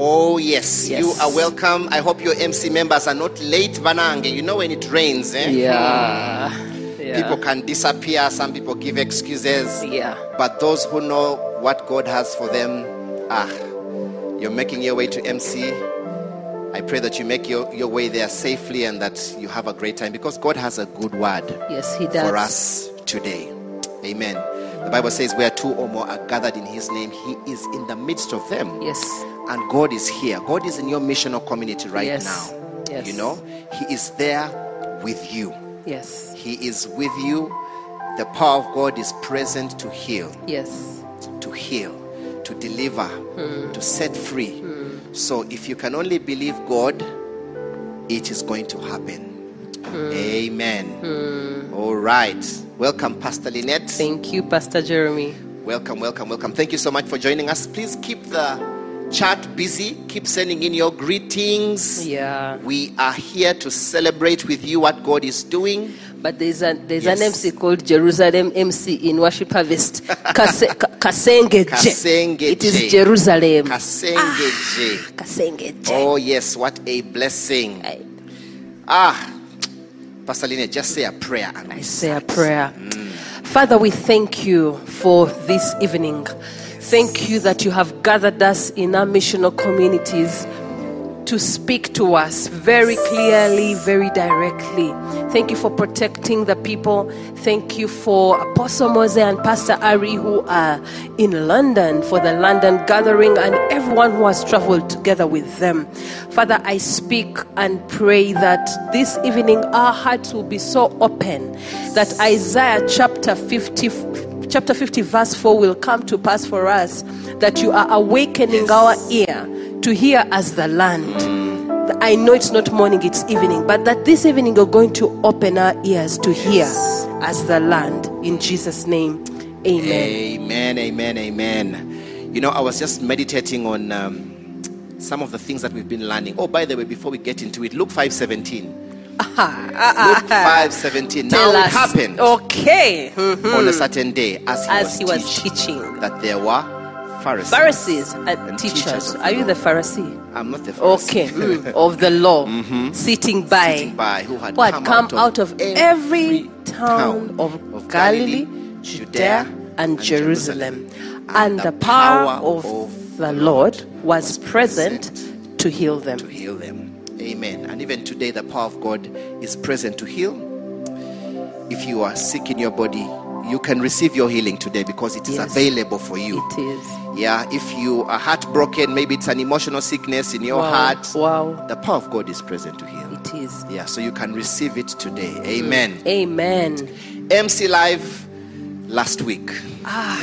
Oh, yes, Yes. you are welcome. I hope your MC members are not late, Vanange. You know when it rains, eh? Yeah. yeah. People can disappear, some people give excuses. Yeah. But those who know what God has for them, ah, you're making your way to MC. I pray that you make your, your way there safely and that you have a great time because God has a good word Yes, he does. for us today. Amen. The Bible says, Where two or more are gathered in His name, He is in the midst of them. Yes. And God is here. God is in your missional community right Yes. now. Yes. You know, He is there with you. Yes. He is with you. The power of God is present to heal, Yes. to heal, to deliver, Hmm. to set free. So if you can only believe God, it is going to happen. Hmm. Amen. All right. Welcome, Pastor Lynnet. Thank you, Pastor Jeremy. Welcome, welcome, welcome. Thank you so much for joining us. Please keep the chat busy. Keep sending in your greetings. Yeah. We are here to celebrate with you what God is doing. But there's an there's Yes. an MC called Jerusalem MC in Worship Harvest. Kase, Ka- Kasengeje. Kasengeje. It is Jerusalem. Kasengeje. Kasengeje. Oh, yes, what a blessing. I, Ah, Pastor Lynnet, just say a prayer. And I say a prayer. Father, we thank you for this evening. Thank you that you have gathered us in our missional communities to speak to us very clearly, very directly. Thank you for protecting the people. Thank you for Apostle Mose and Pastor Ari who are in London for the London gathering and everyone who has traveled together with them. Father, I speak and pray that this evening our hearts will be so open that Isaiah chapter 50 chapter 50 verse 4 will come to pass for us that you are awakening our ear to hear as the land I know it's not morning, it's evening, but that this evening you're going to open our ears to hear as the land. In Jesus' name, amen. Amen, amen, amen. You know, I was just meditating on um, some of the things that we've been learning. Oh, by the way, before we get into it, Luke 5.17. Luke 5.17. Now Tell it us. happened Okay. Mhm. on a certain day as he As was, he was teaching, teaching. that there were Pharisees. Pharisees and, And teachers. teachers Are you the Pharisee? I'm not the Pharisee. Okay. mm, Of the law. Sitting by. Sitting by, who had who had come, come out of every town town of Galilee, Judea, and Jerusalem. And the power of the Lord was present to heal them. to heal them. Amen. And even today, the power of God is present to heal. If you are sick in your body, you can receive your healing today because it is Yes. available for you. It is. Yeah, if you are heartbroken, maybe it's an emotional sickness in your Wow. heart, Wow. the power of God is present to heal. It is. Yeah, so you can receive it today. Amen. Amen. MC Live last week. Ah.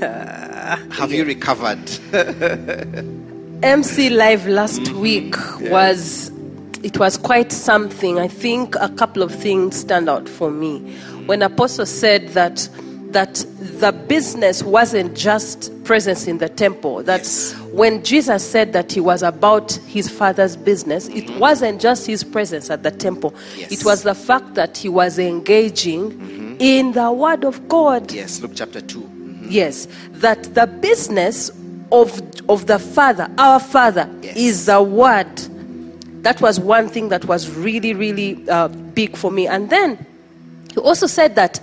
Have you recovered? MC Live last week was it was quite something. I think a couple of things stand out for me. When Apostle said that that the business wasn't just presence in the temple. That Yes. when Jesus said that he was about his father's business, it mm-hmm. wasn't just his presence at the temple. Yes. It was the fact that he was engaging mm-hmm. in the word of God. yes, Luke chapter 2. Mm-hmm. Yes, that the business of of the Father, our Father, Yes. is the Word. That was one thing that was really, really uh, big for me. And then he also said that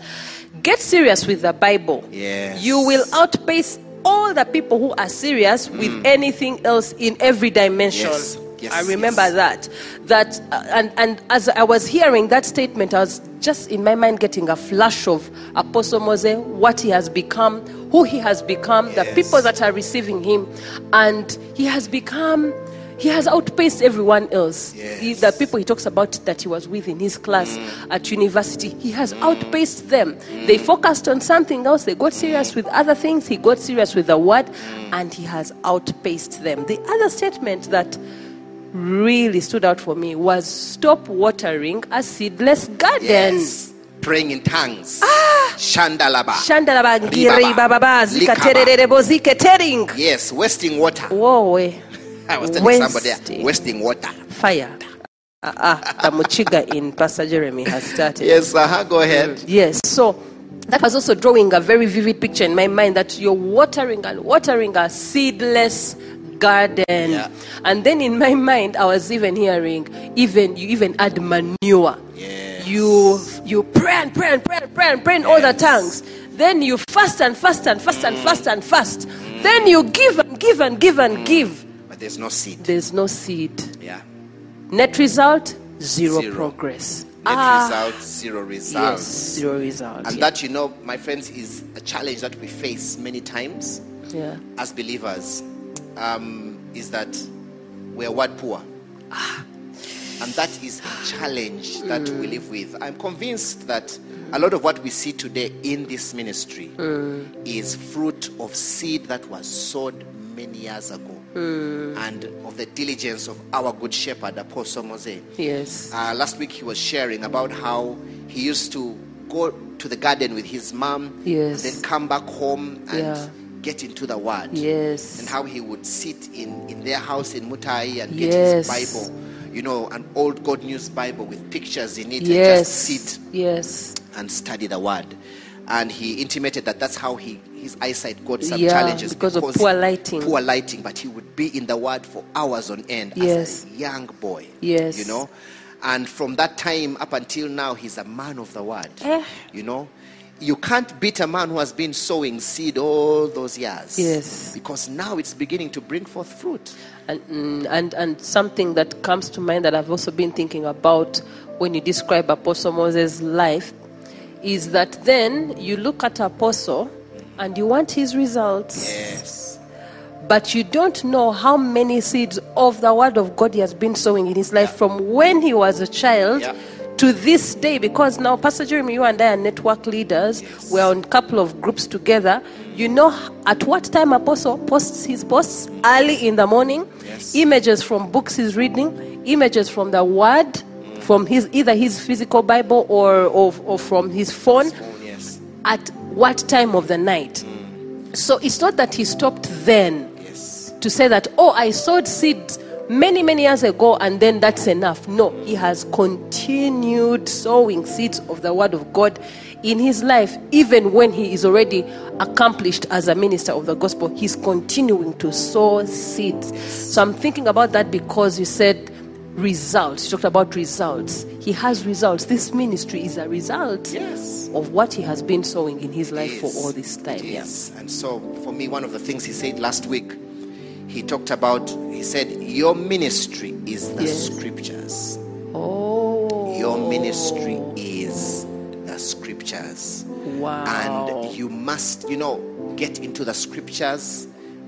get serious with the Bible. Yes. You will outpace all the people who are serious with anything else in every dimension. Yes. Yes, I remember yes. that. That uh, and and as I was hearing that statement, I was just in my mind getting a flash of Apostle Mose, what he has become, who he has become, the people that are receiving him, and he has become. He has outpaced everyone else. He- the people he talks about that he was with in his class mm. at university, he has mm. outpaced them. Mm. They focused on something else. They got serious with other things. He got serious with the word, and he has outpaced them. The other statement that really stood out for me was stop watering a seedless garden. Yes. Praying in tongues. Ah, Shandalaba. Shandalaba ngiribababa Likaba. zikatererebo ziketering. Yes, wasting water. Whoa. I was telling somebody Wasting. wasting water. Fire. Ah, the Muchiga in Pastor Jeremy has started. Yes, uh-huh, go ahead. Yes. So that was also drawing a very vivid picture in my mind that you're watering and watering a seedless garden. Yeah. And then in my mind, I was even hearing, even you even add manure. Yes. You you pray and pray and pray and pray and pray in all the tongues. Then you fast and fast and fast and fast and fast. Then you give and give and give and give. But there's no seed. There's no seed. Yeah. Net result, zero, Zero. progress. Net Ah, result, zero Yes, results. zero result. And yeah. that, you know, my friends, is a challenge that we face many times yeah. as believers. Um, is that we're word poor. Ah. And that is a challenge that we mm. live with. I'm convinced that a lot of what we see today in this ministry mm. is fruit of seed that was sowed many years ago mm. and of the diligence of our good shepherd, Apostle Mose. Yes. Uh, last week he was sharing about how he used to go to the garden with his mom Yes. and then come back home and Yeah. get into the word Yes. and how he would sit in, in their house in Mutai and get Yes. his Bible, you know, an old Good News Bible with pictures in it, Yes. and just sit Yes. and study the word. And he intimated that that's how he his eyesight got some Yeah, challenges because of poor lighting. Poor lighting, but he would be in the word for hours on end Yes. as a young boy. Yes. you know. And from that time up until now, he's a man of the word. Eh. You know, you can't beat a man who has been sowing seed all those years. Yes. Because now it's beginning to bring forth fruit. And, mm, and, and something that comes to mind that I've also been thinking about when you describe Apostle Moses' life is that then you look at Apostle and you want his results, Yes. but you don't know how many seeds of the Word of God he has been sowing in his life from when he was a child. Yeah. To this day, because now Pastor Jeremy, you and I are network leaders. Yes. We're on a couple of groups together. You know at what time Apostle posts his posts early in the morning. Yes. Images from books he's reading, images from the Word, from his either his physical Bible or, or, or from his phone Oh, yes. at what time of the night. Mm. So it's not that he stopped then Yes. to say that, oh, I sowed seeds many, many years ago and then that's enough. No, he has continued sowing seeds of the Word of God in his life, even when he is already accomplished as a minister of the gospel. He's continuing to sow seeds. So I'm thinking about that because you said results. You talked about results. He has results. This ministry is a result Yes. of what he has been sowing in his life for all this time. Yes. Yeah. And so, for me, one of the things he said last week, he talked about, he said, Your ministry is the Yes. scriptures. Oh. Your ministry is the scriptures. Wow. And you must, you know, get into the scriptures,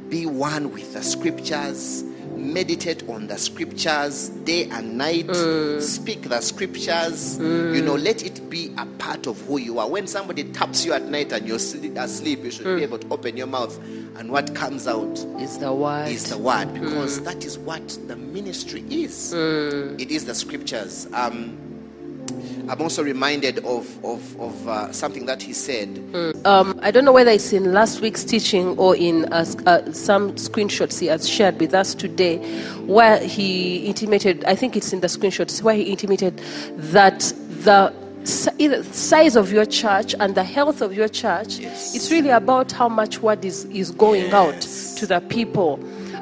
be one with the scriptures, meditate on the scriptures day and night, mm. speak the scriptures, mm. you know, let it be a part of who you are. When somebody taps you at night and you're asleep, you should be mm. able to open your mouth, and what comes out is the word. is the word because that is what the ministry is. It is the scriptures. Um, I'm also reminded of, of, of uh, something that he said. Um, I don't know whether it's in last week's teaching or in uh, uh, some screenshots he has shared with us today, where he intimated, I think it's in the screenshots, where he intimated that the size of your church and the health of your church, Yes. it's really about how much word is, is going out to the people.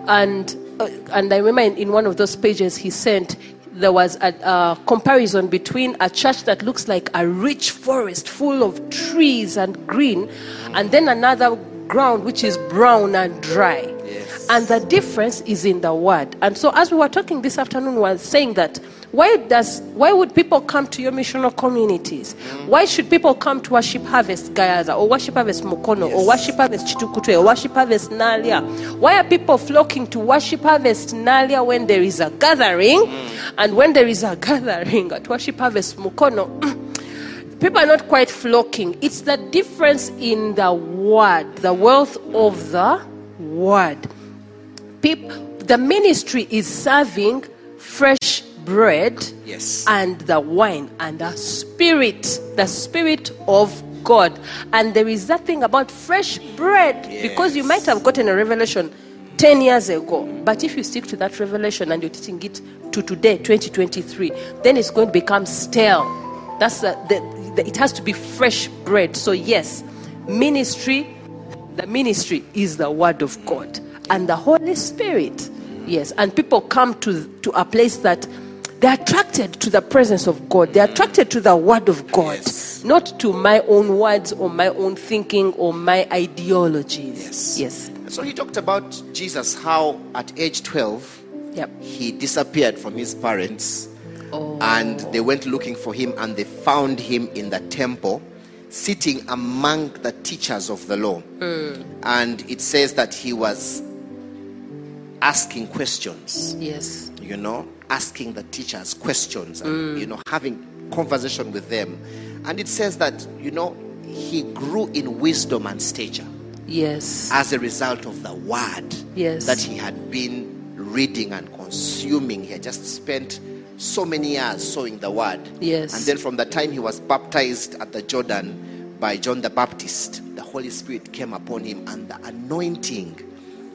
And, uh, and I remember in, in one of those pages he sent, there was a, a comparison between a church that looks like a rich forest full of trees and green, and then another ground which is brown and dry. Yes. And the difference is in the word. And so, as we were talking this afternoon, we were saying that why does why would people come to your missional communities? Why should people come to worship Harvest Gayaza or worship Harvest Mukono or Yes. worship Harvest Kitukutwe or worship Harvest Naalya? Why are people flocking to worship Harvest Naalya when there is a gathering? Mm. And when there is a gathering at worship Harvest Mukono, people are not quite flocking. It's the difference in the word, the wealth of the word. Peop the ministry is serving fresh bread Yes. and the wine and the spirit, the spirit of God. And there is that thing about fresh bread because you might have gotten a revelation 10 years ago, but if you stick to that revelation and you're teaching it to today, 2023, then it's going to become stale. That's the, the, the it has to be fresh bread. So, yes, ministry, the ministry is the word of God and the Holy Spirit. Yes, and people come to, to a place that they're attracted to the presence of God. They're attracted to the word of God, Yes. not to my own words or my own thinking or my ideologies. Yes. Yes. So he talked about Jesus, how at age 12, Yep. he disappeared from his parents Oh. and they went looking for him and they found him in the temple sitting among the teachers of the law hmm. and it says that he was asking questions Yes. you know asking the teachers questions and you know having conversation with them and it says that you know he grew in wisdom and stature Yes. as a result of the word Yes. that he had been reading and consuming. He had just spent so many years sowing the word. Yes. And then from the time he was baptized at the Jordan by John the Baptist, the Holy Spirit came upon him and the anointing,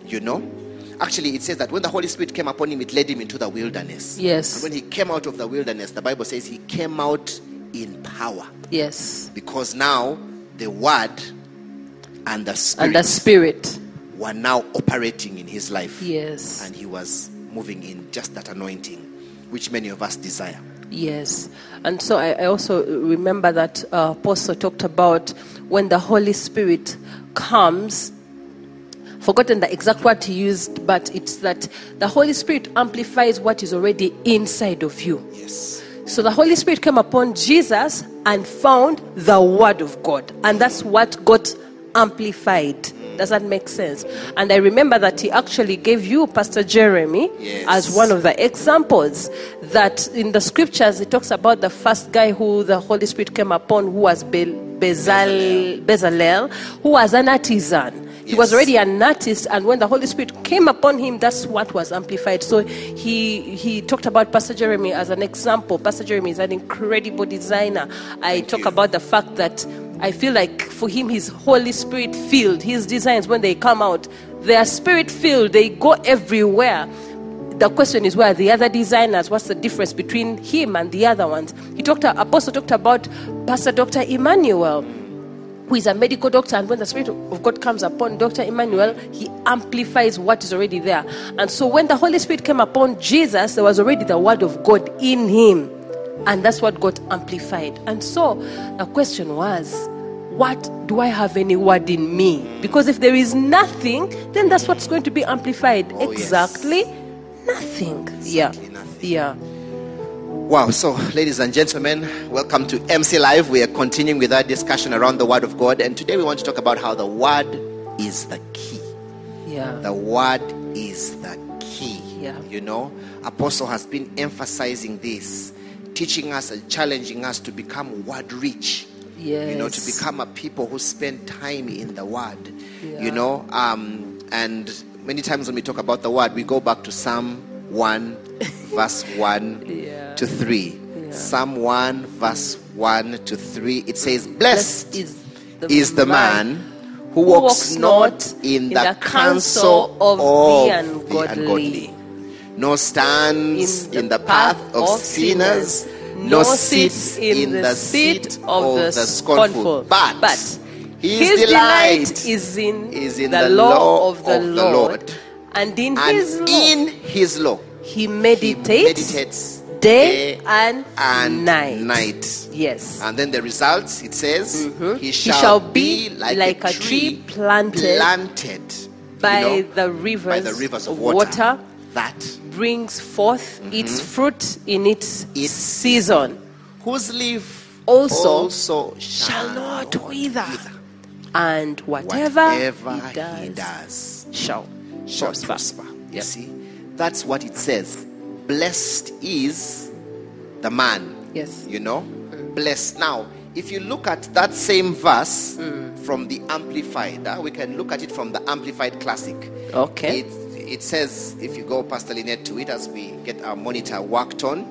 you know. Actually, it says that when the Holy Spirit came upon him, it led him into the wilderness. Yes. And when he came out of the wilderness, the Bible says he came out in power Yes. because now the word and the spirit, And the spirit. were now operating in his life. Yes. And he was moving in just that anointing, which many of us desire. Yes. And so I, I also remember that uh, Apostle talked about when the Holy Spirit comes. Forgotten the exact word he used, but it's that the Holy Spirit amplifies what is already inside of you. Yes. So the Holy Spirit came upon Jesus and found the Word of God. And that's what got amplified. Does that make sense? And I remember that he actually gave you, Pastor Jeremy, Yes. as one of the examples that in the scriptures it talks about the first guy who the Holy Spirit came upon, who was Be- Bezalel, Bezalel, who was an artisan. He was already an artist, and when the Holy Spirit came upon him, that's what was amplified. So he he talked about Pastor Jeremy as an example. Pastor Jeremy is an incredible designer. I talk you. about the fact that I feel like for him, his Holy Spirit filled. His designs, when they come out, they are spirit filled. They go everywhere. The question is where are the other designers? What's the difference between him and the other ones? He talked. Apostle talked about Pastor Doctor Emmanuel who is a medical doctor, and when the Spirit of God comes upon Dr. Emmanuel, he amplifies what is already there. And so when the Holy Spirit came upon Jesus, there was already the Word of God in him. And that's what got amplified. And so the question was, what do I have any word in me? Because if there is nothing, then that's what's going to be amplified. Oh, yes. exactly nothing. yeah. Exactly nothing. Yeah. Wow. So, ladies and gentlemen, welcome to MC Live. We are continuing with our discussion around the Word of God. And today we want to talk about how the Word is the key. Yeah. The Word is the key. Yeah. You know, Apostle has been emphasizing this, teaching us and challenging us to become word rich. Yes. You know, to become a people who spend time in the Word. Yeah. You know, um, and many times when we talk about the Word, we go back to Psalm 1, verse 1 Yeah. to 3. Yeah. Psalm 1, verse 1 to 3. It says, Blessed Blessed is the man who walks not in the counsel of the ungodly, nor stands in the path of sinners, nor sits in the seat of the scornful. But his delight is in, is in the, the law, of the of the Lord. And in and his law in his law he he meditates, meditates day day and, and night. night. Yes. And then the results, it says, mm-hmm. he, He shall shall be like, like a, tree tree planted planted by you know, the rivers, by the rivers of water, water that brings forth mm-hmm. its fruit in its, Its season. whose leaf Also also shall not wither. And whatever, Whatever he does, he does shall shall prosper. prosper. You Yep. see, that's what it says. Blessed is the man Yes. you know blessed now if you look at that same verse Mm. from the amplified uh, we can look at it from the amplified classic Okay. it, it says, if you go, Pastor Lynnet, to it as we get our monitor worked on,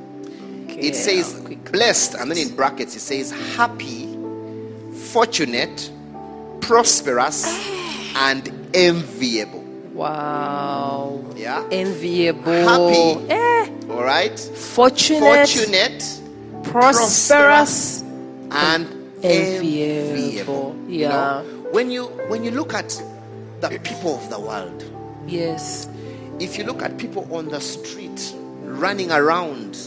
it says blessed, and then in brackets it says happy, fortunate, prosperous, and enviable. Wow. Yeah. Enviable. Happy. Eh. All right. Fortunate. Fortunate prosperous. and Enviable. enviable. You Yeah. know, when you when you look at the people of the world, Yes. if you look at people on the street running around,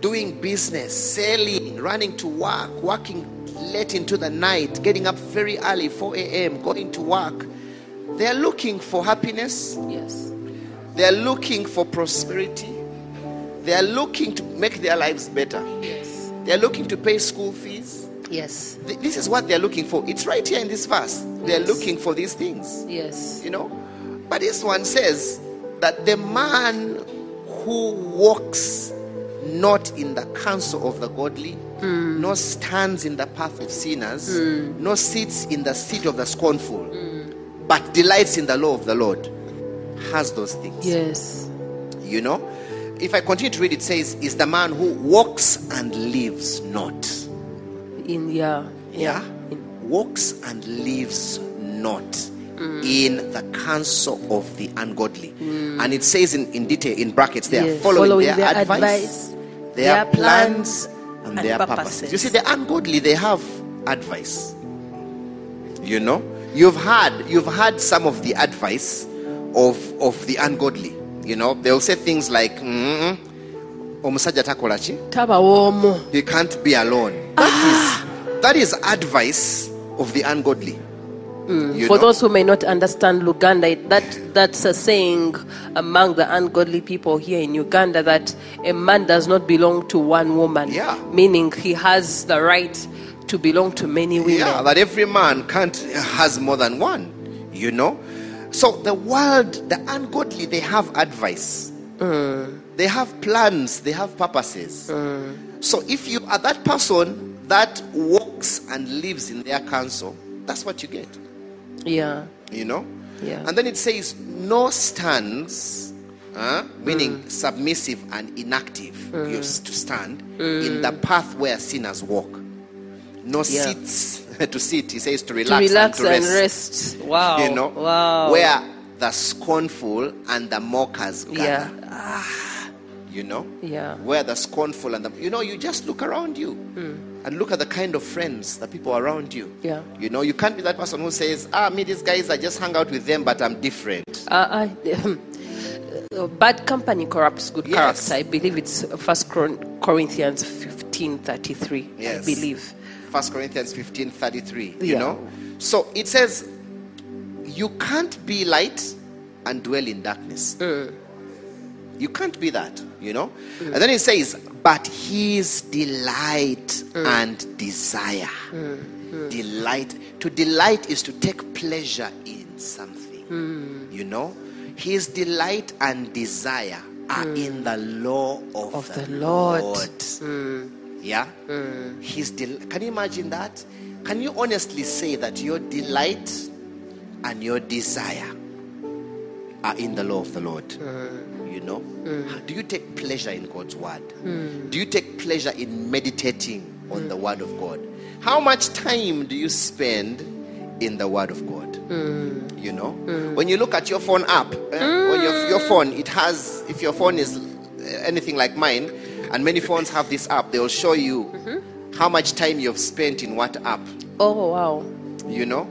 doing business, selling, running to work, working late into the night, getting up very early, 4 a.m., going to work, they're looking for happiness, Yes. they're looking for prosperity, they're looking to make their lives better, Yes. they're looking to pay school fees. Yes. This is what they're looking for. It's right here in this verse. They're Yes. looking for these things Yes. you know. But this one says that the man who walks not in the counsel of the godly, hmm. nor stands in the path of sinners, hmm. nor sits in the seat of the scornful, hmm. But delights in the law of the Lord, has those things. Yes. You know. If I continue to read, it says, "Is the man who walks and lives not." In yeah. yeah, In- walks and lives not mm. in the counsel of the ungodly. Mm. And it says in, in detail, in brackets, they are following, following their, their advice, advice, their, plans, and, and their purposes. purposes. You see, the ungodly, they have advice. You know, you've had you've had some of the advice of of the ungodly. You know, they'll say things like, mm omusajja takola ki? You can't be alone. That is that is advice of the ungodly. You For know? those who may not understand Luganda, that that's a saying among the ungodly people here in Uganda that a man does not belong to one woman. Yeah. Meaning he has the right to belong to many women. yeah, that every man can't has more than one. You know, so the world, the ungodly, they have advice. Mm. They have plans. They have purposes. Mm. So if you are that person that walks and lives in their counsel, that's what you get. Yeah. You know. Yeah. And then it says, no stands, uh, meaning mm. submissive and inactive, used to stand in the path where sinners walk. No Yeah. sits to sit. He says to To relax, relax and to and rest. rest. Wow. You know, Wow. where the scornful and the mockers gather. Yeah. You know, Yeah. where the scornful and the you know, you just look around you and look at the kind of friends, the people around you. Yeah. You know, you can't be that person who says, "Ah, me, these guys, I just hang out with them, but I'm different." Uh, I, uh, bad company corrupts good Yes. character. I believe it's First Corinthians fifteen thirty three. Yes. I believe. First Corinthians 15 33. You Yeah. know? So it says, You can't be light and dwell in darkness. Mm. You can't be that, you know? And then it says, But his delight mm. and desire. Mm, delight. To delight is to take pleasure in something, you know? His delight and desire are in the law of, Of the, the Lord. Lord. Yeah? His del- Can you imagine that? Can you honestly say that your delight and your desire are in the law of the Lord? You know? Do you take pleasure in God's word? Do you take pleasure in meditating on the word of God? How much time do you spend in the word of God? You know? When you look at your phone app, eh, when your, your phone, it has, if your phone is eh, anything like mine, and many phones have this app, they'll show you mm-hmm. how much time you've spent in what app. Oh wow. you know?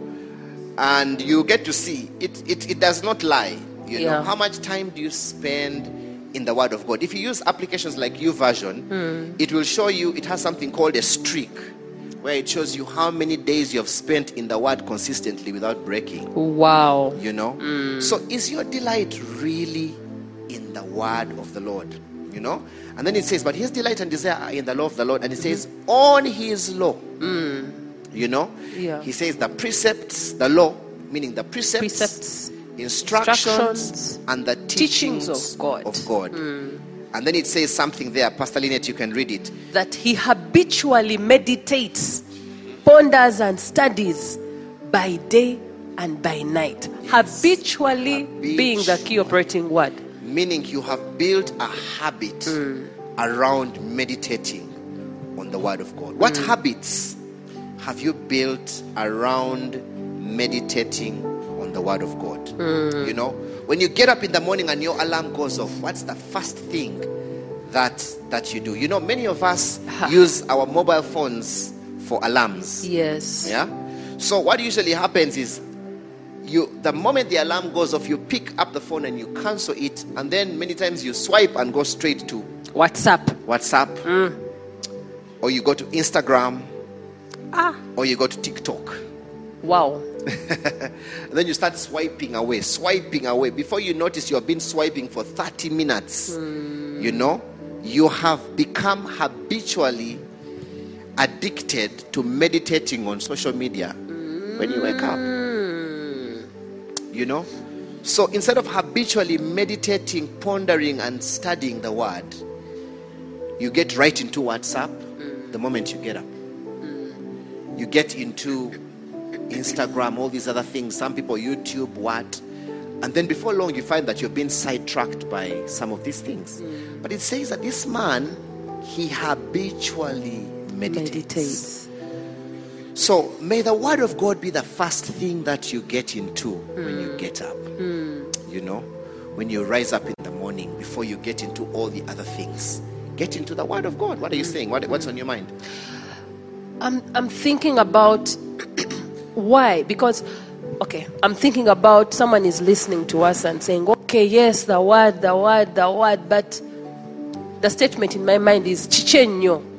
And you get to see. It it, it does not lie you know? How much time do you spend in the word of god? If you use applications like YouVersion hmm. it will show you it has something called a streak where it shows you how many days you have spent in the word consistently without breaking. Wow. you know? Hmm. So is your delight really in the word of the lord you know and then it says but his delight and desire are in the law of the lord and it says on his law mm. you know Yeah. he says the precepts the law meaning the precepts, Precepts, instructions, instructions, and the teachings, teachings of God. of God. Mm. and then it says something there pastor Lynnet, you can read it That he habitually meditates, ponders, and studies by day and by night. Habitually, being the key operating word. Meaning you have built a habit hmm. around meditating on the Word of God. What hmm. habits have you built around meditating on the Word of God? Hmm. You know, when you get up in the morning and your alarm goes off, what's the first thing that that you do? You know, many of us use our mobile phones for alarms. Yes. Yeah. So what usually happens is you the moment the alarm goes off, you pick up the phone and you cancel it, and then many times you swipe and go straight to WhatsApp. WhatsApp, hmm. or you go to Instagram, Ah. or you go to TikTok. Wow. Then you start swiping away, swiping away. Before you notice, you have been swiping for 30 minutes. Hmm. You know, you have become habitually addicted to meditating on social media when you wake up. Hmm. You know, so instead of habitually meditating, pondering, and studying the word, you get right into WhatsApp the moment you get up. You get into Instagram, all these other things, some people YouTube, what. And then before long, you find that you've been sidetracked by some of these things. But it says that this man, he habitually meditates. Meditates. So may the word of God be the first thing that you get into when you hmm. get up. Hmm. You know, when you rise up in the morning before you get into all the other things. Get into the word of God. What are you hmm. saying? What, what's on your mind? I'm, I'm thinking about why. Because, okay, I'm thinking about someone is listening to us and saying, okay, yes, the word, the word, the word, but the statement in my mind is chichenyo.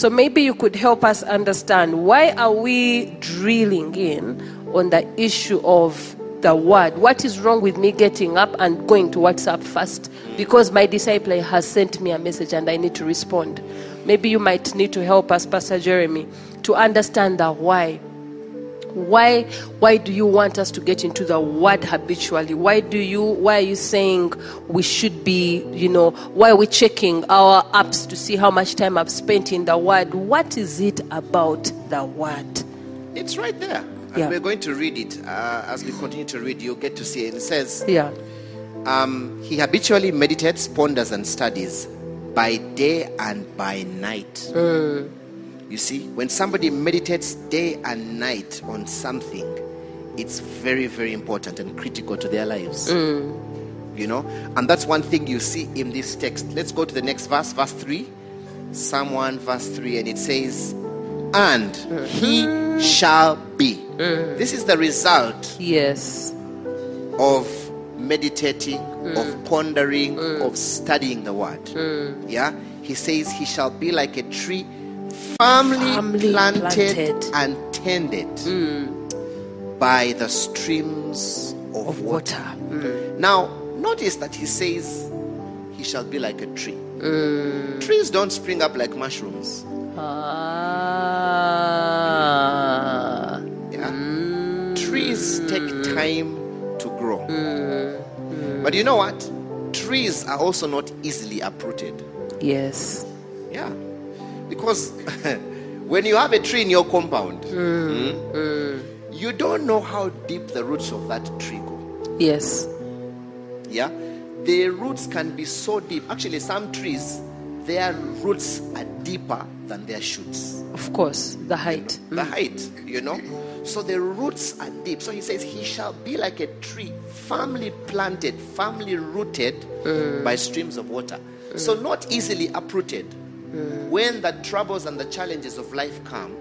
So maybe you could help us understand why are we drilling in on the issue of the word? What is wrong with me getting up and going to WhatsApp first? Because my disciple has sent me a message and I need to respond. Maybe you might need to help us, Pastor Jeremy, to understand the why. Why why do you want us to get into the word habitually? Why do you why are you saying we should be, you know, why are we checking our apps to see how much time I've spent in the word? What is it about the word? It's right there. And Yeah. we're going to read it. Uh, as we continue to read, you'll get to see it. It says, Yeah. um, He habitually meditates, ponders, and studies by day and by night. You see, when somebody meditates day and night on something, it's very, very important and critical to their lives. Mm. You know, and that's one thing you see in this text. Let's go to the next verse, verse 3. Psalm 1, verse 3, and it says, And he shall be. Mm. This is the result Yes. of meditating, mm. of pondering, of studying the word. Yeah, he says he shall be like a tree firmly, Firmly planted, planted. and tended by the streams of, Of water. water. Mm. Now, notice that he says he shall be like a tree. Mm. Trees don't spring up like mushrooms. Ah. Yeah. Mm. Trees take time to grow. But you know what? Trees are also not easily uprooted. Yes. Yeah. Because when you have a tree in your compound, mm, hmm, mm, you don't know how deep the roots of that tree go. Yes. Yeah. The roots can be so deep. Actually, some trees, their roots are deeper than their shoots. Of course. The height. the mm. height, you know. So the roots are deep. So he says, He shall be like a tree, firmly planted, firmly rooted mm. by streams of water. So not easily uprooted. When the troubles and the challenges of life come,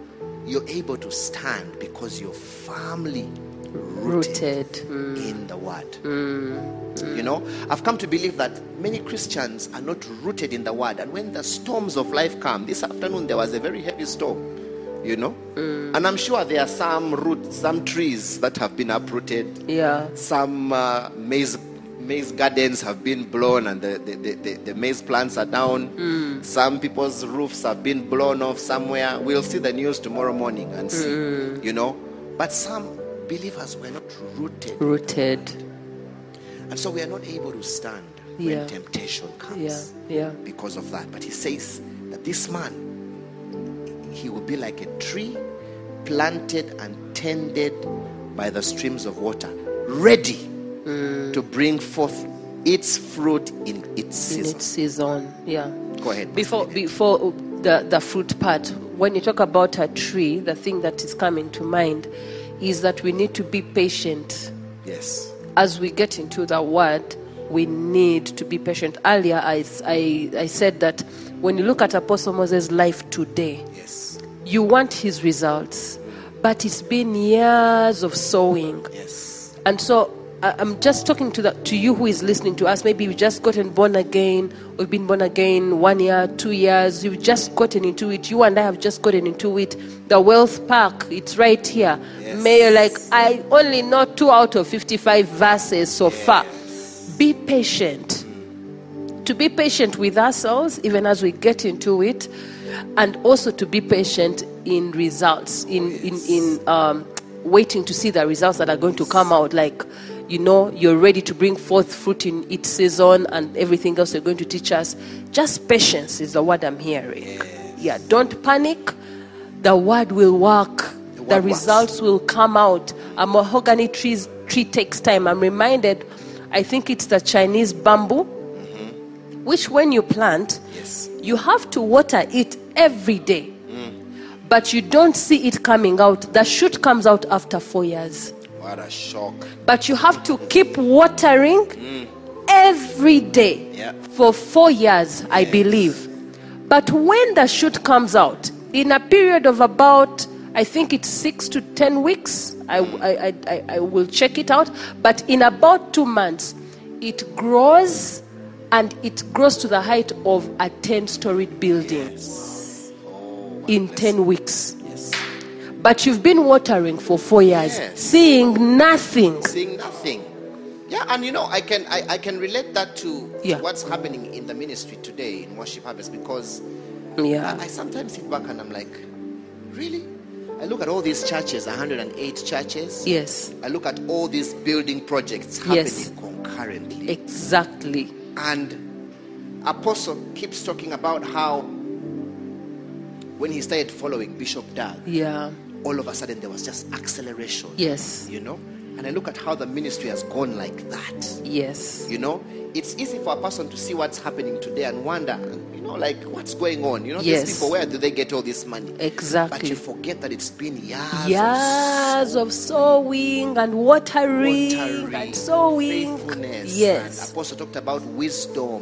you're able to stand because you're firmly rooted, Rooted. Mm. in the word. You know, I've come to believe that many Christians are not rooted in the word. And when the storms of life come, this afternoon there was a very heavy storm, you know. And I'm sure there are some roots, some trees that have been uprooted, Yeah. some uh, maize maize gardens have been blown and the, the, the, the, the maize plants are down. Hmm. Some people's roofs have been blown off somewhere. We'll see the news tomorrow morning and see, hmm. you know. But some believers were not rooted Rooted. and so we are not able to stand Yeah. when temptation Yeah. comes Yeah. because of that. But he says that this man, he will be like a tree planted and tended by the streams of water, ready Mm. to bring forth its fruit in its In season. its season, yeah. Go ahead. Before before the the fruit part, when you talk about a tree, the thing that is coming to mind is that we need to be patient Yes. as we get into the word, we need to be patient. Earlier, I, I, I said that when you look at Apostle Moses' life today, Yes. you want his results, but it's been years of sowing. Yes. And so I- I'm just talking to, the, to you who is listening to us. Maybe you've just gotten born again, or you've been born again one year, two years. You've just gotten into it. You and I have just gotten into it. The wealth park, it's right here. Yes. May you're like, I only know two out of 55 verses so far. Be patient. To be patient with ourselves, even as we get into it, and also to be patient in results, in, in, in um, waiting to see the results that are going to come out. Like, you know, you're ready to bring forth fruit in its season and everything else you're going to teach us. Just patience is the word I'm hearing. Yeah, don't panic. The word will work. The The, word works. results will come out. A mahogany trees, tree takes time. I'm reminded, I think it's the Chinese bamboo, mm-hmm. which when you plant, Yes. you have to water it every day. Mm. But you don't see it coming out. The shoot comes out after four years. What a shock. But you have to keep watering mm. every day Yeah. for four years, I believe. But when the shoot comes out, in a period of about, I think it's six to ten weeks, I, mm. I, I, I, I will check it out. But in about two months, it grows and it grows to the height of a 10 storied building oh, in 10 weeks. But you've been watering for four years, Yes. seeing nothing. Seeing nothing. Yeah, and you know, I can I, I can relate that to, Yeah. what's happening in the ministry today in Worship Harvest because Yeah. I, I sometimes sit back and I'm like, really? I look at all these churches, 108 churches. Yes, I look at all these building projects happening Yes. concurrently. exactly. And Apostle keeps talking about how when he started following Bishop Dag, Yeah. All of a sudden there was just acceleration. Yes. You know? And I look at how the ministry has gone like that. Yes. You know, it's easy for a person to see what's happening today and wonder, you know, like what's going on? You know, Yes. these people, where do they get all this money? Exactly. But you forget that it's been years. of Years of sowing and watering, watering, and sowing. faithfulness. Yes. And Apostle talked about wisdom,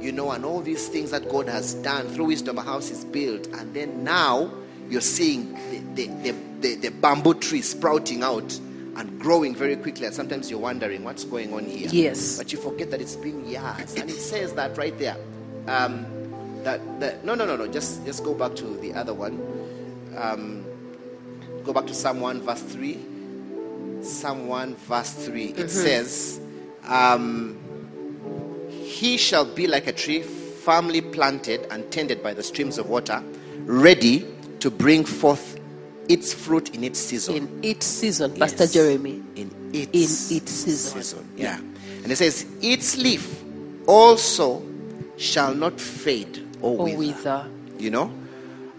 you know, and all these things that God has done through wisdom. A house is built, and then now you're seeing the, the, the, the bamboo tree sprouting out and growing very quickly. And sometimes you're wondering what's going on here. Yes. But you forget that it's been years, and it says that right there. Um, that, that no no no no just just go back to the other one um, go back to psalm 1 verse 3 Psalm 1, verse 3, it says, um, He shall be like a tree firmly planted and tended by the streams of water, ready to bring forth its fruit in its season. In its season, Pastor Jeremy. In its, In its season. Yeah. And it says, Its leaf also shall not fade or, Or wither. wither. You know?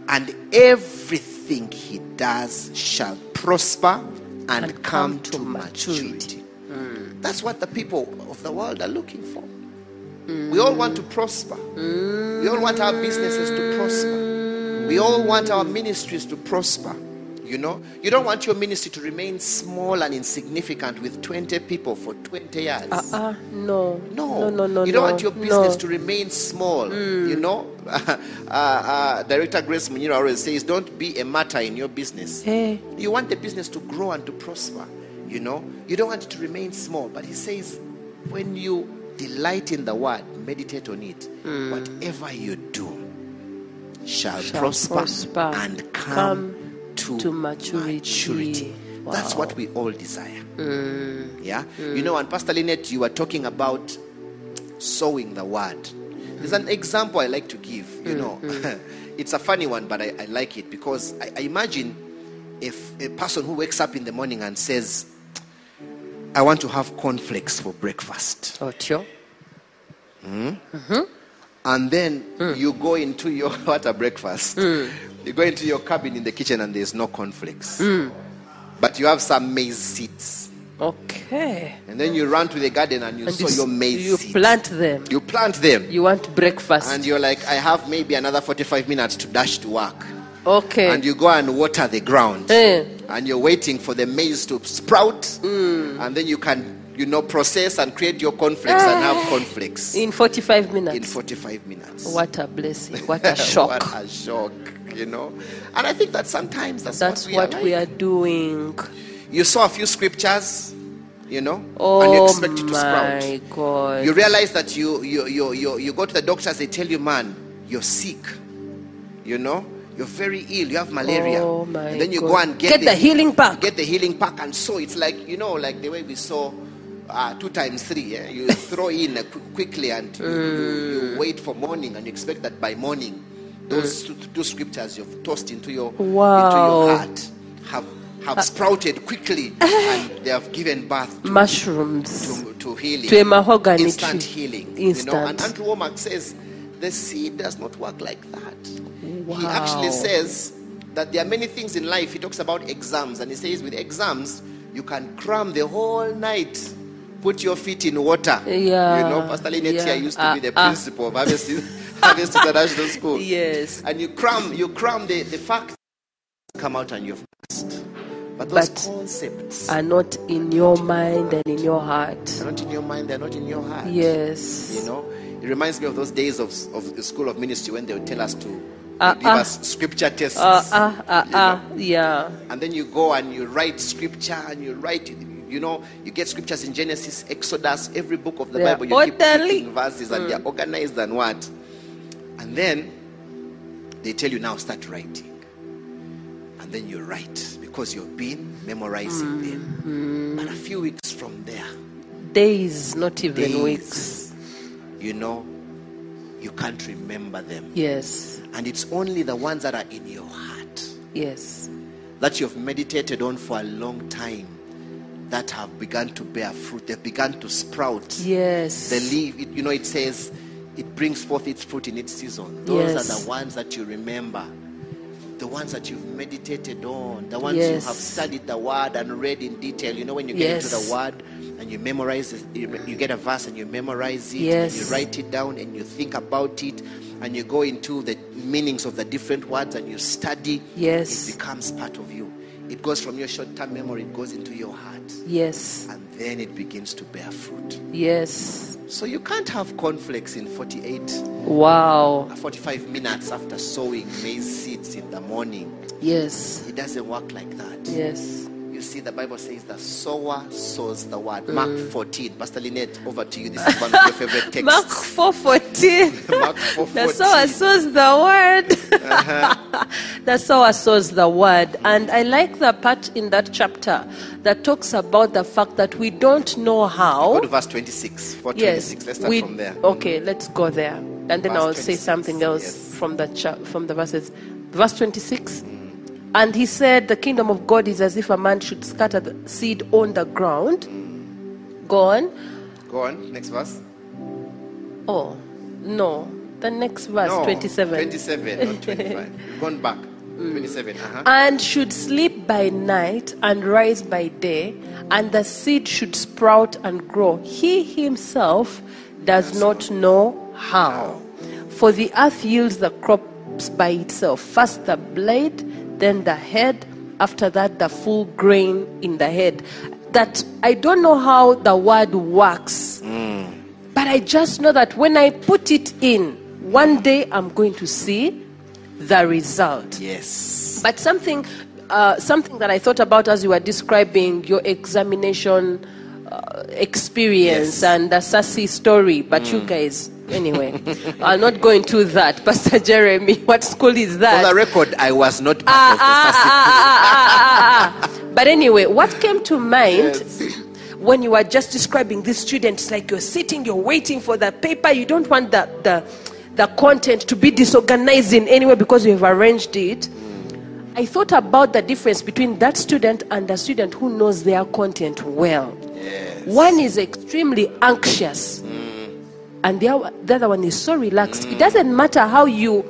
And everything he does shall prosper and, And come, come to maturity. maturity. Mm. That's what the people of the world are looking for. Mm. We all want to prosper. We all want our businesses to prosper. We all want our ministries to prosper. You know, you don't want your ministry to remain small and insignificant with 20 people for 20 years. Uh-uh. No. No, No, no, no. You don't no, want your business no. to remain small. You know, uh, uh, Director Grace Munira always says, "Don't be a martyr in your business." Hey. You want the business to grow and to prosper. You know, you don't want it to remain small. But he says, when you delight in the word, meditate on it. Whatever you do shall, Shall prosper, prosper and come, come to, to maturity. maturity. That's what we all desire. Mm. Yeah, mm. you know, and Pastor Lynnet, you were talking about sowing the word. There's an example I like to give. You mm, know, it's a funny one, but I, I like it because I, I imagine if a person who wakes up in the morning and says, "I want to have cornflakes for breakfast," oh, Otyo. Hmm? Mm-hmm. And then you go into your what a breakfast. You go into your cabin in the kitchen and there's no cornflakes. but you have some maize seeds. Okay. And then you run to the garden and you And sow you, your maize you seeds. plant them. You plant them. You want breakfast. And you're like, I have maybe another 45 minutes to dash to work. okay. And you go and water the ground. Eh. And you're waiting for the maize to sprout. Mm. And then you can, you know, process and create your cornflakes and have ah, conflicts. in 45 minutes. in 45 minutes. What a blessing. What a shock. what a shock, you know. And I think that sometimes that's, That's what, we, what are we are doing. You saw a few scriptures, you know, Oh and you oh expect it to sprout. my God. You realize that you, you, you, you, you go to the doctors, they tell you, man, you're sick. You know, you're very ill, you have malaria. Oh my and then you God. go and get, Get the healing pack. Get the healing pack. And so it's like, you know, like the way we saw uh, two times three. Yeah? You throw in uh, qu- quickly and you, you, you wait for morning and you expect that by morning, those two, two scriptures you've tossed into your, into your heart have, have sprouted quickly and they have given birth to Mushrooms. to, to healing. To a mahogany Instant tree. healing. You know? And Andrew Wommack says the seed does not work like that. He actually says that there are many things in life. He talks about exams, and he says with exams, you can cram the whole night, put your feet in water. Yeah, You know, Pastor Lynnet yeah. used to Ah, be the ah. principal of Harvest, Harvest International School. Yes. And you cram, you cram the, the facts come out and you've passed. But those But- concepts Are not in your mind and in your heart. they're not in your mind, they're not in your heart. Yes. You know, it reminds me of those days of, of the school of ministry when they would tell us to Ah, give ah. us scripture tests. Uh, uh, uh, you know. uh, yeah. And then you go and you write scripture and you write, you know, you get scriptures in Genesis, Exodus, every book of the are Bible. You keep orderly. picking verses and they're mm. organized and what. And then they tell you now start writing. And then you write because you've been memorizing mm-hmm. them. But a few weeks from there, Days, not even days, weeks. you know, you can't remember them. Yes. And it's only the ones that are in your heart Yes. that you've meditated on for a long time that have begun to bear fruit. They've begun to sprout. Yes. The leaf, it, you know, it says it brings forth its fruit in its season. Those Yes. are the ones that you remember. The ones that you've meditated on, the ones you have studied the word and read in detail. You know, when you get into the word and you memorize it, you, you get a verse and you memorize it, Yes. and you write it down and you think about it, and you go into the meanings of the different words and you study. Yes. It becomes part of you. It goes from your short term memory, it goes into your heart, Yes. and then it begins to bear fruit. Yes. So you can't have conflicts in 48 Wow. Uh, 45 minutes after sowing maize seeds in the morning. Yes. It doesn't work like that. Yes. You see, the Bible says the sower sows the word. Mark 14. Pastor Lynnet, over to you. This is one of your favorite texts. Mark 4:14. Mark The 4:14. sower sows the word. Uh-huh. the sower sows the word. And I like the part in that chapter that talks about the fact that we don't know how. Go to verse 26. 426. Let's start we, from there. Okay, let's go there, and then Verse I'll say something else yes. from the cha- from the verses. Verse twenty-six. And he said, "The kingdom of God is as if a man should scatter the seed on the ground." Go on. Go on. Next verse. Oh, no. The next verse, no, 27. 27, not 25. Gone back. Mm. 27. Uh-huh. And should sleep by night and rise by day, and the seed should sprout and grow. He himself does not know how. For the earth yields the crops by itself first the blade, then the head, after that, the full grain in the head. That I don't know how the word works, but I just know that when I put it in, one day I'm going to see the result. Yes. But something, uh, something that I thought about as you were describing your examination uh, experience Yes. and the sassy story, but you guys, anyway, I'll not go into that. Pastor Jeremy, what school is that? For the record, I was not part Ah, of the ah, ah, ah, ah, ah. But anyway, what came to mind Yes. when you were just describing this student? It's like you're sitting, you're waiting for the paper. You don't want the, the, the content to be disorganized in any way because you have arranged it. I thought about the difference between that student and the student who knows their content well. Yes. One is extremely anxious, and the, other- the other one is so relaxed. It doesn't matter how you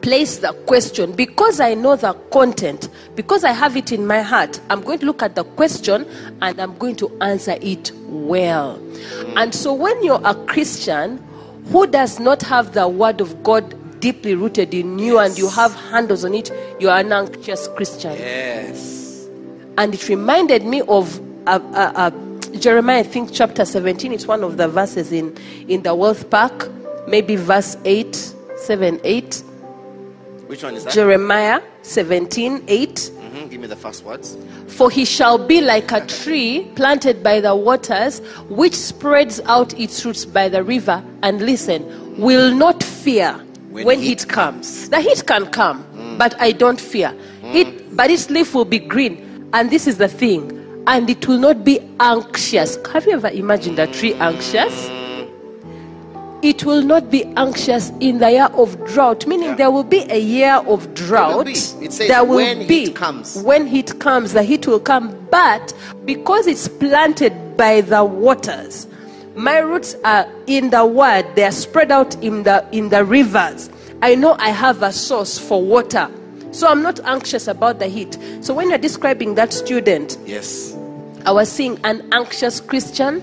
place the question because I know the content, because I have it in my heart. I'm going to look at the question and I'm going to answer it well. And so, when you're a Christian who does not have the Word of God deeply rooted in you and you have handles on it, you are an anxious Christian. Yes. And it reminded me of a, uh, uh, Jeremiah, I think chapter 17. It's one of the verses in, in the wealth pack, maybe verse 8, 7, 8. Which one is that? Jeremiah 17, 8. Mhm, Give me the first words. For he shall be like a tree planted by the waters, which spreads out its roots by the river, and listen, will not fear When when, heat heat comes. The heat can come, but I don't fear. It, but its leaf will be green, and this is the thing, and it will not be anxious. Have you ever imagined a tree anxious? It will not be anxious in the year of drought, meaning Yeah. there will be a year of drought. be. It says there will when be heat comes. when heat comes, the heat will come. But because it's planted by the waters, my roots are in the word. They are spread out in the in the rivers. I know I have a source for water, so I'm not anxious about the heat. So when you're describing that student, Yes. I was seeing an anxious Christian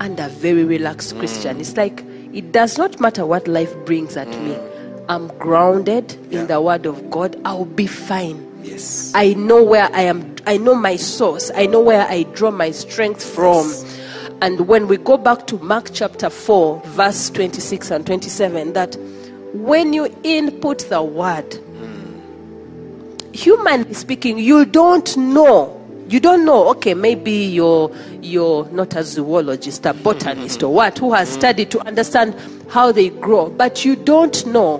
and a very relaxed mm. Christian. It's like it does not matter what life brings at me. Mm. I'm grounded Yeah. in the word of God. I'll be fine. Yes. I know where I am. I know my source. I know where I draw my strength from. And when we go back to Mark chapter 4, verse 26 and 27, that when you input the word, mm. humanly speaking, you don't know. You don't know. Okay, maybe you're you're not a zoologist, a botanist, or what, who has studied to understand how they grow, but you don't know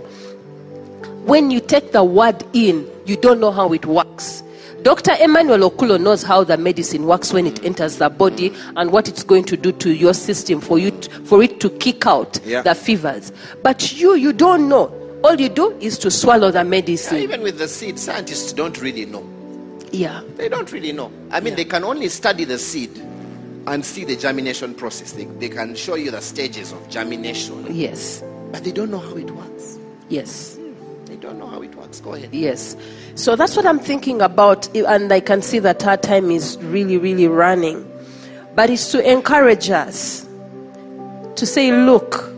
when you take the word in, you don't know how it works. Dr. Emmanuel Okulo knows how the medicine works when it enters the body and what it's going to do to your system for you t- for it to kick out Yeah. the fevers. But you you don't know. All you do is to swallow the Yeah, medicine. even with the seed, scientists don't really know. Yeah. They don't really know. I mean, they can only study the seed and see the germination process. They, they can show you the stages of germination, Yes. but they don't know how it works. Yes. Hmm. They don't know how it works. Go ahead. Yes. So that's what I'm thinking about, and I can see that our time is really, really running. But it's to encourage us to say, look,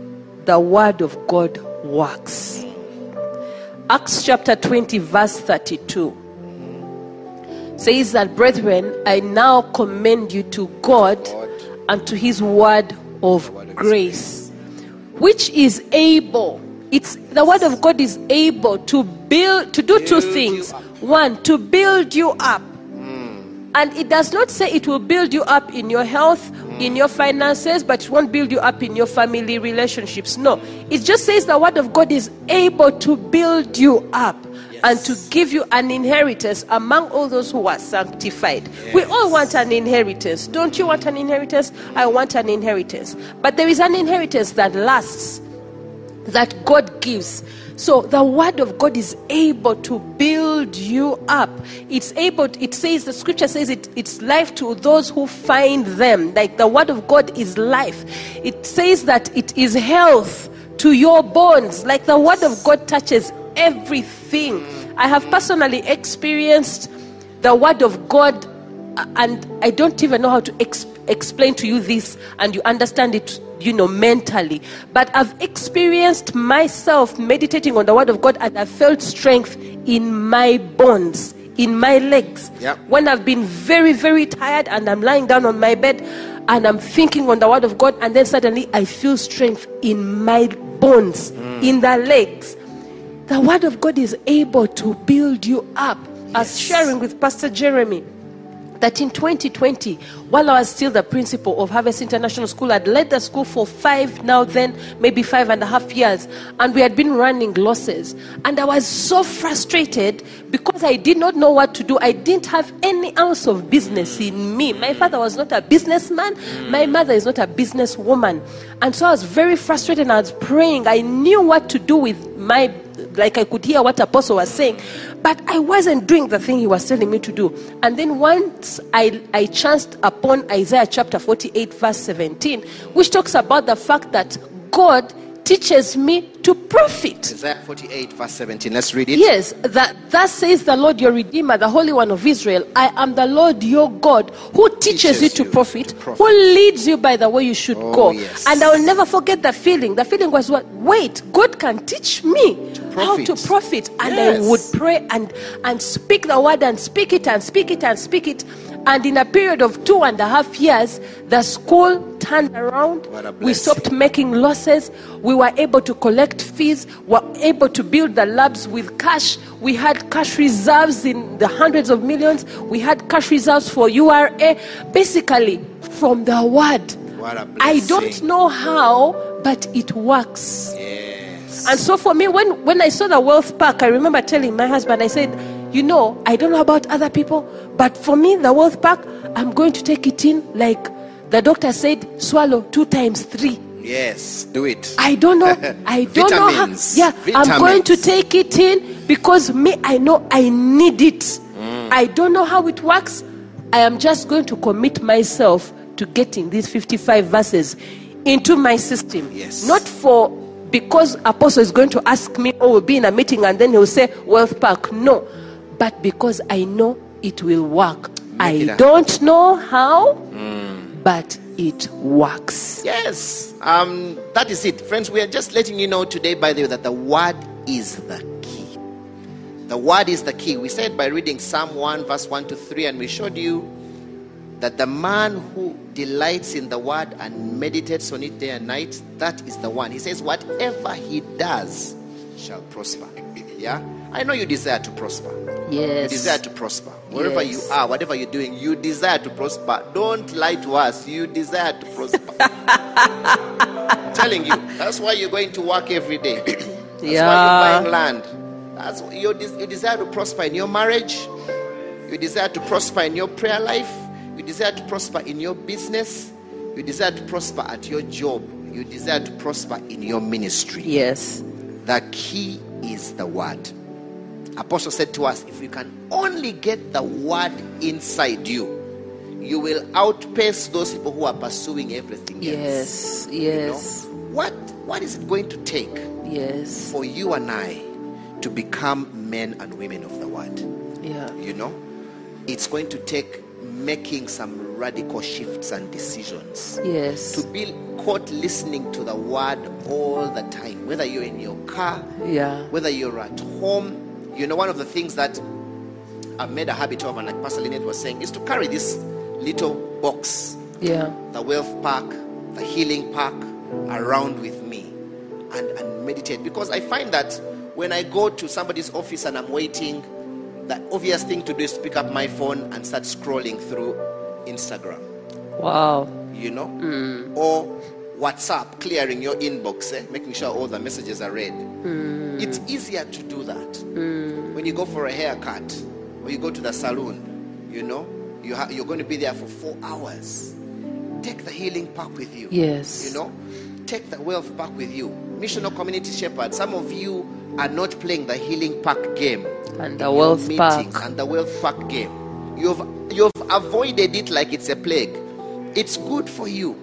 the word of God works. Acts chapter 20, verse 32 says that, Brethren, I now commend you to God and to his word of grace, which is able. It's the word of God is able to build to do two things. One, to build you up. And it does not say it will build you up in your health, in your finances, but it won't build you up in your family relationships. No. It just says the word of God is able to build you up and to give you an inheritance among all those who are sanctified. We all want an inheritance. Don't you want an inheritance? I want an inheritance. But there is an inheritance that lasts that God gives. So the word of God is able to build you up. It's able, it says, the scripture says it, it's life to those who find them. Like the word of God is life. It says that it is health to your bones. Like the word of God touches everything. I have personally experienced the word of God uh, and I don't even know how to ex- explain to you this, and you understand it, you know, mentally. But I've experienced myself meditating on the Word of God, and I felt strength in my bones, in my legs. Yeah. When I've been very, very tired, and I'm lying down on my bed, and I'm thinking on the Word of God, and then suddenly I feel strength in my bones, in the legs. The Word of God is able to build you up. As sharing with Pastor Jeremy, that in 2020, while I was still the principal of Harvest International School, I'd led the school for five, now then, maybe five and a half years, and we had been running losses. And I was so frustrated because I did not know what to do. I didn't have any ounce of business in me. My father was not a businessman, mm. my mother is not a businesswoman. And so I was very frustrated and I was praying. I knew what to do with my like I could hear what Apostle was saying, but I wasn't doing the thing he was telling me to do. And then once I, I chanced upon Isaiah chapter 48, verse 17, which talks about the fact that God teaches me to profit. Isaiah 48, verse 17. Let's read it. Yes, that thus says the Lord your Redeemer, the Holy One of Israel. I am the Lord your God, who teaches, Teaches you, to, you profit, to profit. who leads you by the way you should Oh, go. yes. And I will never forget the feeling. The feeling was what? Wait, God can teach me how to profit. And Yes. I would pray and and speak the word and speak it and speak it and speak it. And in a period of two and a half years, the school turned around. We stopped making losses. We were able to collect fees, were able to build the labs with cash. We had cash reserves in the hundreds of millions. We had cash reserves for URA. Basically, from the word. I don't know how, but it works. Yes. And so for me, when, when I saw the wealth pack, I remember telling my husband, I said, you know, I don't know about other people, but for me, the wealth pack, I'm going to take it in like the doctor said, swallow two times three. Yes, do it. I don't know. I don't know how. Vitamins. Yeah, I'm going to take it in because me, I know I need it. Mm. I don't know how it works. I am just going to commit myself to getting these 55 verses into my system. Yes. Not for because apostle is going to ask me or we'll be in a meeting and then he'll say wealth pack. No. But because I know it will work. it I don't know how, mm. but it works. Yes, um, that is it, friends. We are just letting you know today, by the way, that the word is the key. The word is the key. We said by reading Psalm 1, verse 1 to 3, and we showed you that the man who delights in the word and meditates on it day and night, that is the one. He says, Whatever he does shall prosper. Yeah? I know you desire to prosper. You Yes. desire to prosper. Wherever you are, whatever you're doing, you desire to prosper. Don't lie to us. You desire to prosper. telling you. That's why you're going to work every day. That's why Yeah. you're buying land. That's you, des- you desire to prosper in your marriage. You desire to prosper in your prayer life. You desire to prosper in your business. You desire to prosper at your job. You desire to prosper in your ministry. Yes. The key is the word. Apostle said to us, if you can only get the word inside you, you will outpace those people who are pursuing everything else. Yes. You know? Yes. What what is it going to take Yes. for you and I to become men and women of the word? Yeah. You know? It's going to take making some radical shifts and decisions Yes. to be caught listening to the word all the time, whether you're in your car, Yeah. whether you're at home. You know, one of the things that I've made a habit of, and like Pastor Lynnet was saying, is to carry this little box, Yeah. the wealth pack, the healing pack around with me and, and meditate. Because I find that when I go to somebody's office and I'm waiting, the obvious thing to do is to pick up my phone and start scrolling through Instagram Wow. you know, mm. or WhatsApp, clearing your inbox, eh? making sure all the messages are read. It's easier to do that when you go for a haircut or you go to the salon. You know, you ha- you're going to be there for four hours. Take the healing pack with you. Yes. You know, take the wealth pack with you. Missional community shepherd. Some of you are not playing the healing pack game And the wealth meetings park. and the wealth pack game. You've you've avoided it like it's a plague. It's good for you.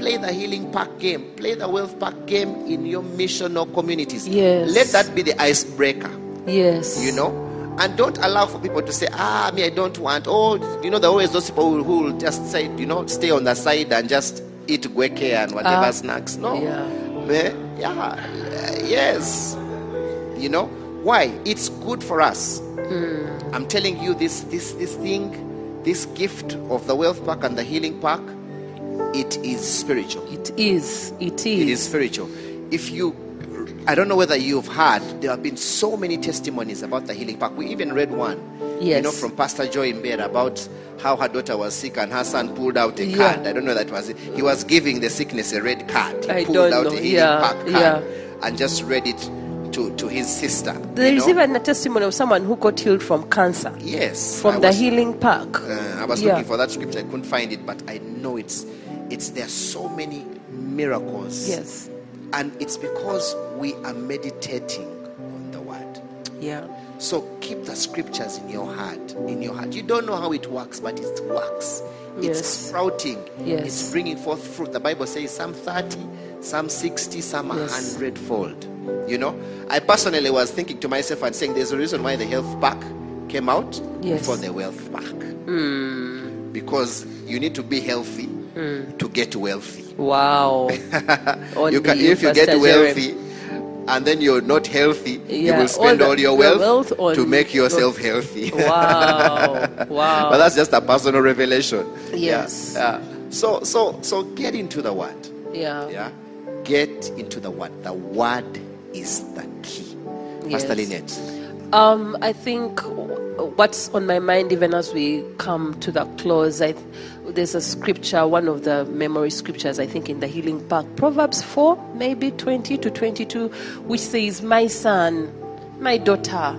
Play the healing pack game. Play the wealth pack game in your missional communities. Yes. Let that be the icebreaker. Yes. You know, and don't allow for people to say, "Ah, me, I don't want." Oh, you know, there are always those people who, will just say, you know, stay on the side and just eat gweke and whatever Ah, snacks. No, yeah. Eh, yeah, uh, yes. You know why? It's good for us. I'm telling you, this this this thing, this gift of the wealth pack and the healing pack, it is spiritual. It is. It is. It is spiritual. If you, I don't know whether you've heard, there have been so many testimonies about the healing pack. We even read one, yes. you know, from Pastor Joy in bed about how her daughter was sick and her son pulled out a Yeah. card. I don't know that was it. He was giving the sickness a red card. He I pulled don't out know. a healing Yeah, park card yeah. and just read it to, to his sister. There is know? even a testimony of someone who got healed from cancer yes from I the was- healing pack. uh, I was looking for that scripture. I couldn't find it, but I know it's it's there are so many miracles. Yes. And it's because we are meditating on the word. Yeah. So keep the scriptures in your heart. In your heart. You don't know how it works, but it works. It's Yes. sprouting. Yes. It's bringing forth fruit. The Bible says some 30, some 60, some a Yes. hundredfold. You know, I personally was thinking to myself and saying, there's a reason why the health pack came out Yes. before the wealth pack. Hmm. Because you need to be healthy to get wealthy. Wow. You can, if you get wealthy and then you're not healthy, you will spend all all, your wealth, wealth to make yourself healthy. Wow. Wow. but that's just a personal revelation. Yes. Yeah. yeah. So so so get into the word. yeah. Yeah. Get into the word. The word is the key. Pastor Yes. Lynnet. Um, I think what's on my mind, even as we come to the close, I, there's a scripture, one of the memory scriptures, I think, in the Healing Pack, Proverbs 4, maybe 20 to 22, which says, My son, my daughter,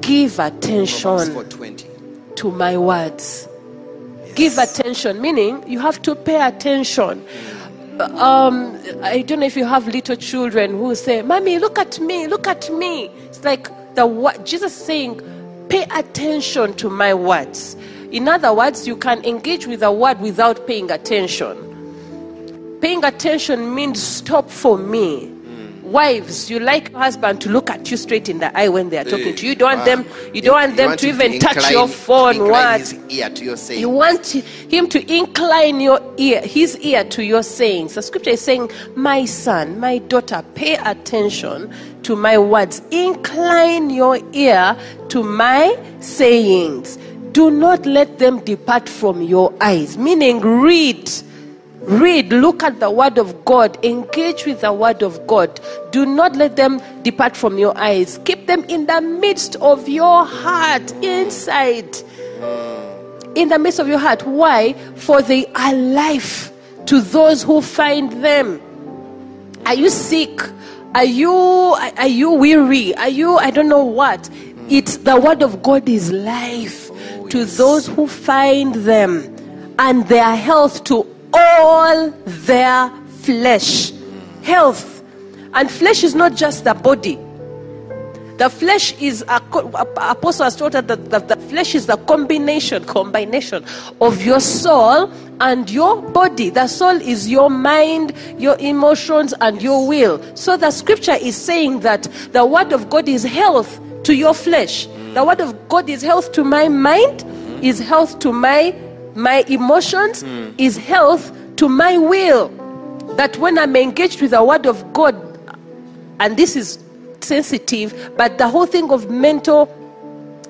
give attention to my words. Give attention, meaning you have to pay attention. Um, I don't know if you have little children who say, Mommy, look at me, look at me. It's like the what Jesus is saying, pay attention to my words. In other words, you can engage with a word without paying attention. Paying attention means stop for me. Wives, you like your husband to look at you straight in the eye when they are talking to you. You don't want them, you don't want them to even touch incline- your phone. incline What? his ear to saying. You want him to incline your ear, his ear to your sayings. The scripture is saying, My son, my daughter, pay attention to my words. Incline your ear to my sayings. Do not let them depart from your eyes. Meaning, read. Read, look at the word of God, engage with the word of God. Do not let them depart from your eyes. Keep them in the midst of your heart, inside in the midst of your heart. Why? For they are life to those who find them. Are you sick? Are you are you weary? Are you I don't know what? It's the word of God is life oh, to those who find them and their health to all their flesh. Health. And flesh is not just the body. The flesh is a apostle has taught us that the, the flesh is the combination combination of your soul and your body. The soul is your mind, your emotions, and your will. So the scripture is saying that the word of God is health to your flesh. The word of God is health to my mind, mm-hmm. is health to my my emotions, is health to my will. That when I'm engaged with the word of God, and this is sensitive, but the whole thing of mental,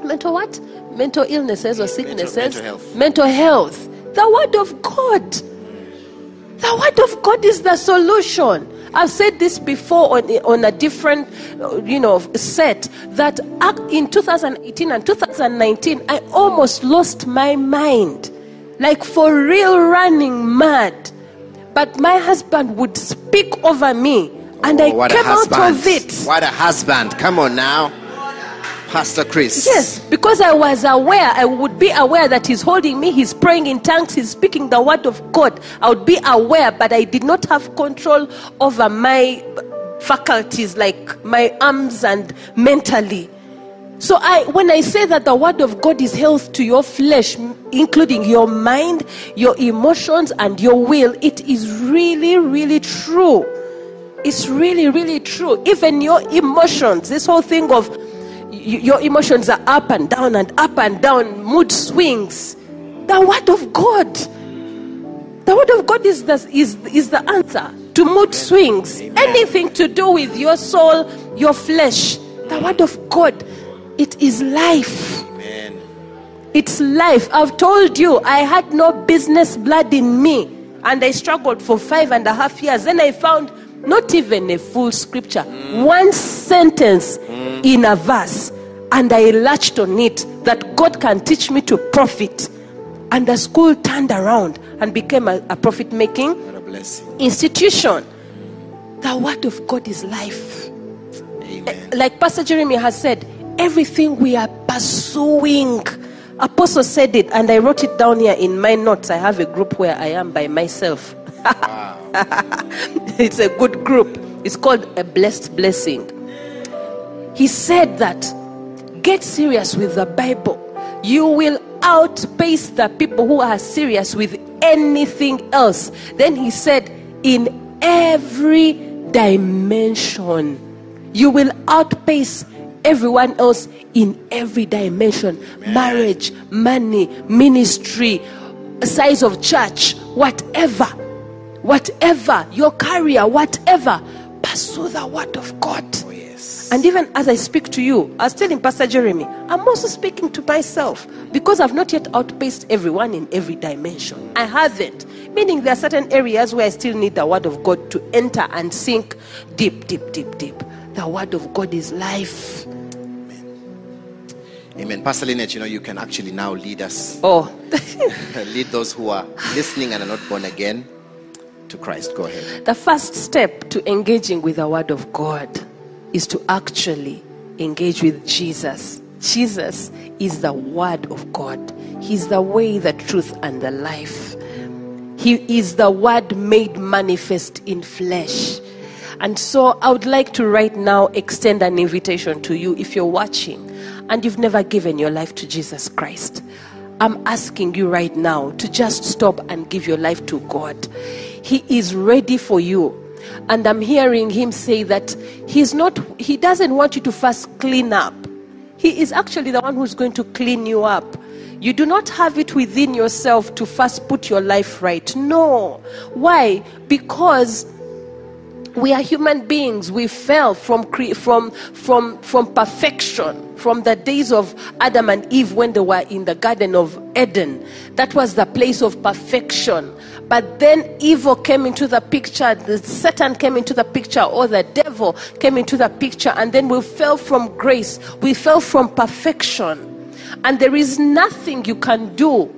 mental what? Mental illnesses or sicknesses, mental health. mental health. The word of God. The word of God is the solution. I've said this before on, on a different, uh, you know, set that in 2018 and 2019, I almost lost my mind, like for real, running mad. But my husband would speak over me, and Oh, I came out of it. What a husband. Come on now. Pastor Chris. Yes, because I was aware, I would be aware that He's holding me, He's praying in tongues, He's speaking the word of God. I would be aware, but I did not have control over my faculties, like my arms and mentally. So I, when I say that the word of God is health to your flesh, including your mind, your emotions, and your will, it is really, really true. It's really, really true. Even your emotions, this whole thing of your emotions are up and down and up and down, mood swings. The word of God, the word of God is the, is, is the answer to mood swings. Anything to do with your soul, your flesh, the word of God, it is life. Amen. It's life. I've told you, I had no business blood in me. And I struggled for five and a half years. Then I found not even a full scripture, one sentence in a verse. And I latched on it that God can teach me to profit. And the school turned around and became a, a profit making What a blessing. institution. The word of God is life Amen. like Pastor Jeremy has said, everything we are pursuing. Apostle said it, and I wrote it down here in my notes. I have a group where I am by myself. it's a good group. It's called a blessed blessing. He said that get serious with the Bible. You will outpace the people who are serious with anything else. Then he said, in every dimension. You will outpace everyone else in every dimension marriage, money, ministry, size of church, whatever. Whatever, your career, whatever. Pursue the word of God. Oh, yes. And even as I speak to you, I was telling Pastor Jeremy, I'm also speaking to myself because I've not yet outpaced everyone in every dimension. I haven't. Meaning there are certain areas where I still need the word of God to enter and sink deep, deep, deep, deep. The word of God is life. Amen. Pastor Lynnet, you know, you can actually now lead us, Oh, lead those who are listening and are not born again to Christ. Go ahead. the first step to engaging with the word of God is to actually engage with Jesus. Jesus is the word of God. He's the way, the truth, and the life. He is the word made manifest in flesh. And so I would like to right now extend an invitation to you if you're watching and you've never given your life to Jesus Christ. I'm asking you right now to just stop and give your life to God. He is ready for you. And I'm hearing him say that he's not he doesn't want you to first clean up. He is actually the one who's going to clean you up. You do not have it within yourself to first put your life right. No. Why? Because we are human beings. We fell from cre- from from from perfection from the days of adam and eve when they were in the garden of eden. That was the place of perfection. But then evil came into the picture the satan came into the picture or the devil came into the picture and then we fell from grace. We fell from perfection. And there is nothing you can do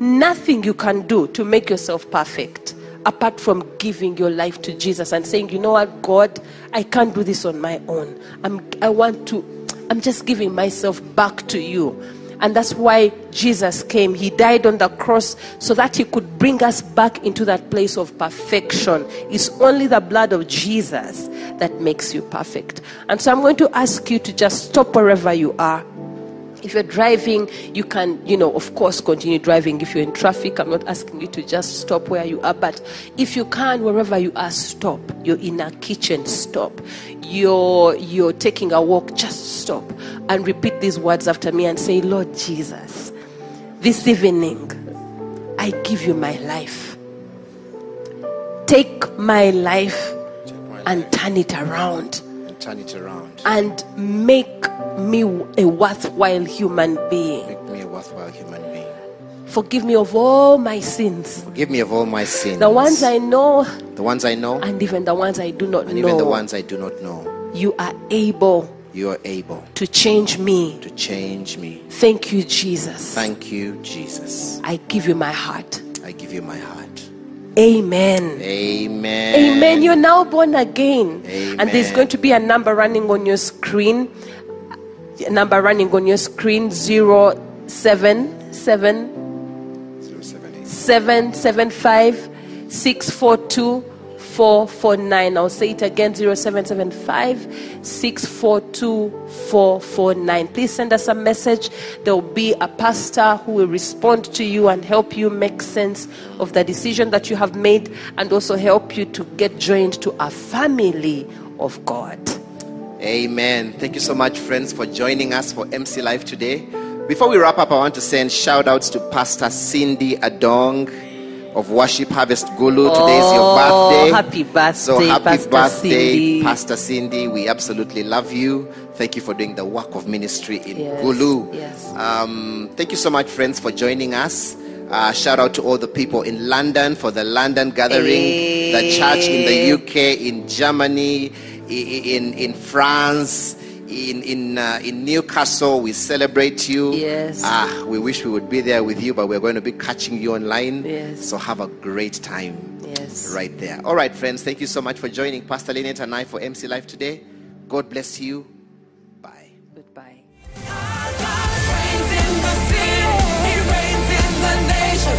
nothing you can do to make yourself perfect apart from giving your life to Jesus and saying, you know what, God, I can't do this on my own. I'm, I want to, I'm just giving myself back to you. And that's why Jesus came. He died on the cross so that he could bring us back into that place of perfection. It's only the blood of Jesus that makes you perfect. And so I'm going to ask you to just stop wherever you are. If you're driving, you can, you know, of course, continue driving. If you're in traffic, I'm not asking you to just stop where you are. But if you can, wherever you are, stop. You're in a kitchen, stop. You're you're taking a walk, just stop and repeat these words after me and say, Lord Jesus, this evening I give you my life. Take my life and turn it around And turn it around. And make me a worthwhile human being. Make me a worthwhile human being. Forgive me of all my sins, Forgive me of all my sins. the ones I know the ones I know, and even the ones I do not and know. even the ones I do not know. you are able You are able to change me. to change me. Thank you, Jesus. Thank you, Jesus. I give you my heart. I give you my heart. Amen. Amen. Amen. You're now born again. And there's going to be a number running on your screen. A number running on your screen zero seven seven 078. 775 642 449. I'll say it again 0775 642 449. Please send us a message. There will be a pastor who will respond to you and help you make sense of the decision that you have made and also help you to get joined to a family of God. Amen. Thank you so much, friends, for joining us for MC Live today. Before we wrap up, I want to send shout outs to Pastor Cindy Adong of Worship Harvest Gulu. Today is your Oh, birthday. happy birthday, So happy Pastor birthday, Cindy. Pastor Cindy. We absolutely love you. Thank you for doing the work of ministry in Yes, Gulu. yes. Um, thank you so much, friends, for joining us. Uh, shout out to all the people in London for the London gathering, the church in the UK, in Germany, in in France, in in uh, in Newcastle. We celebrate you. Yes. Ah, we wish we would be there with you, but we're going to be catching you online. Yes. So have a great time Yes. right there. All right, friends. Thank you so much for joining Pastor Lynnet and I for MC Live today. God bless you. Bye. Goodbye. reigns in the city, he reigns in the nation,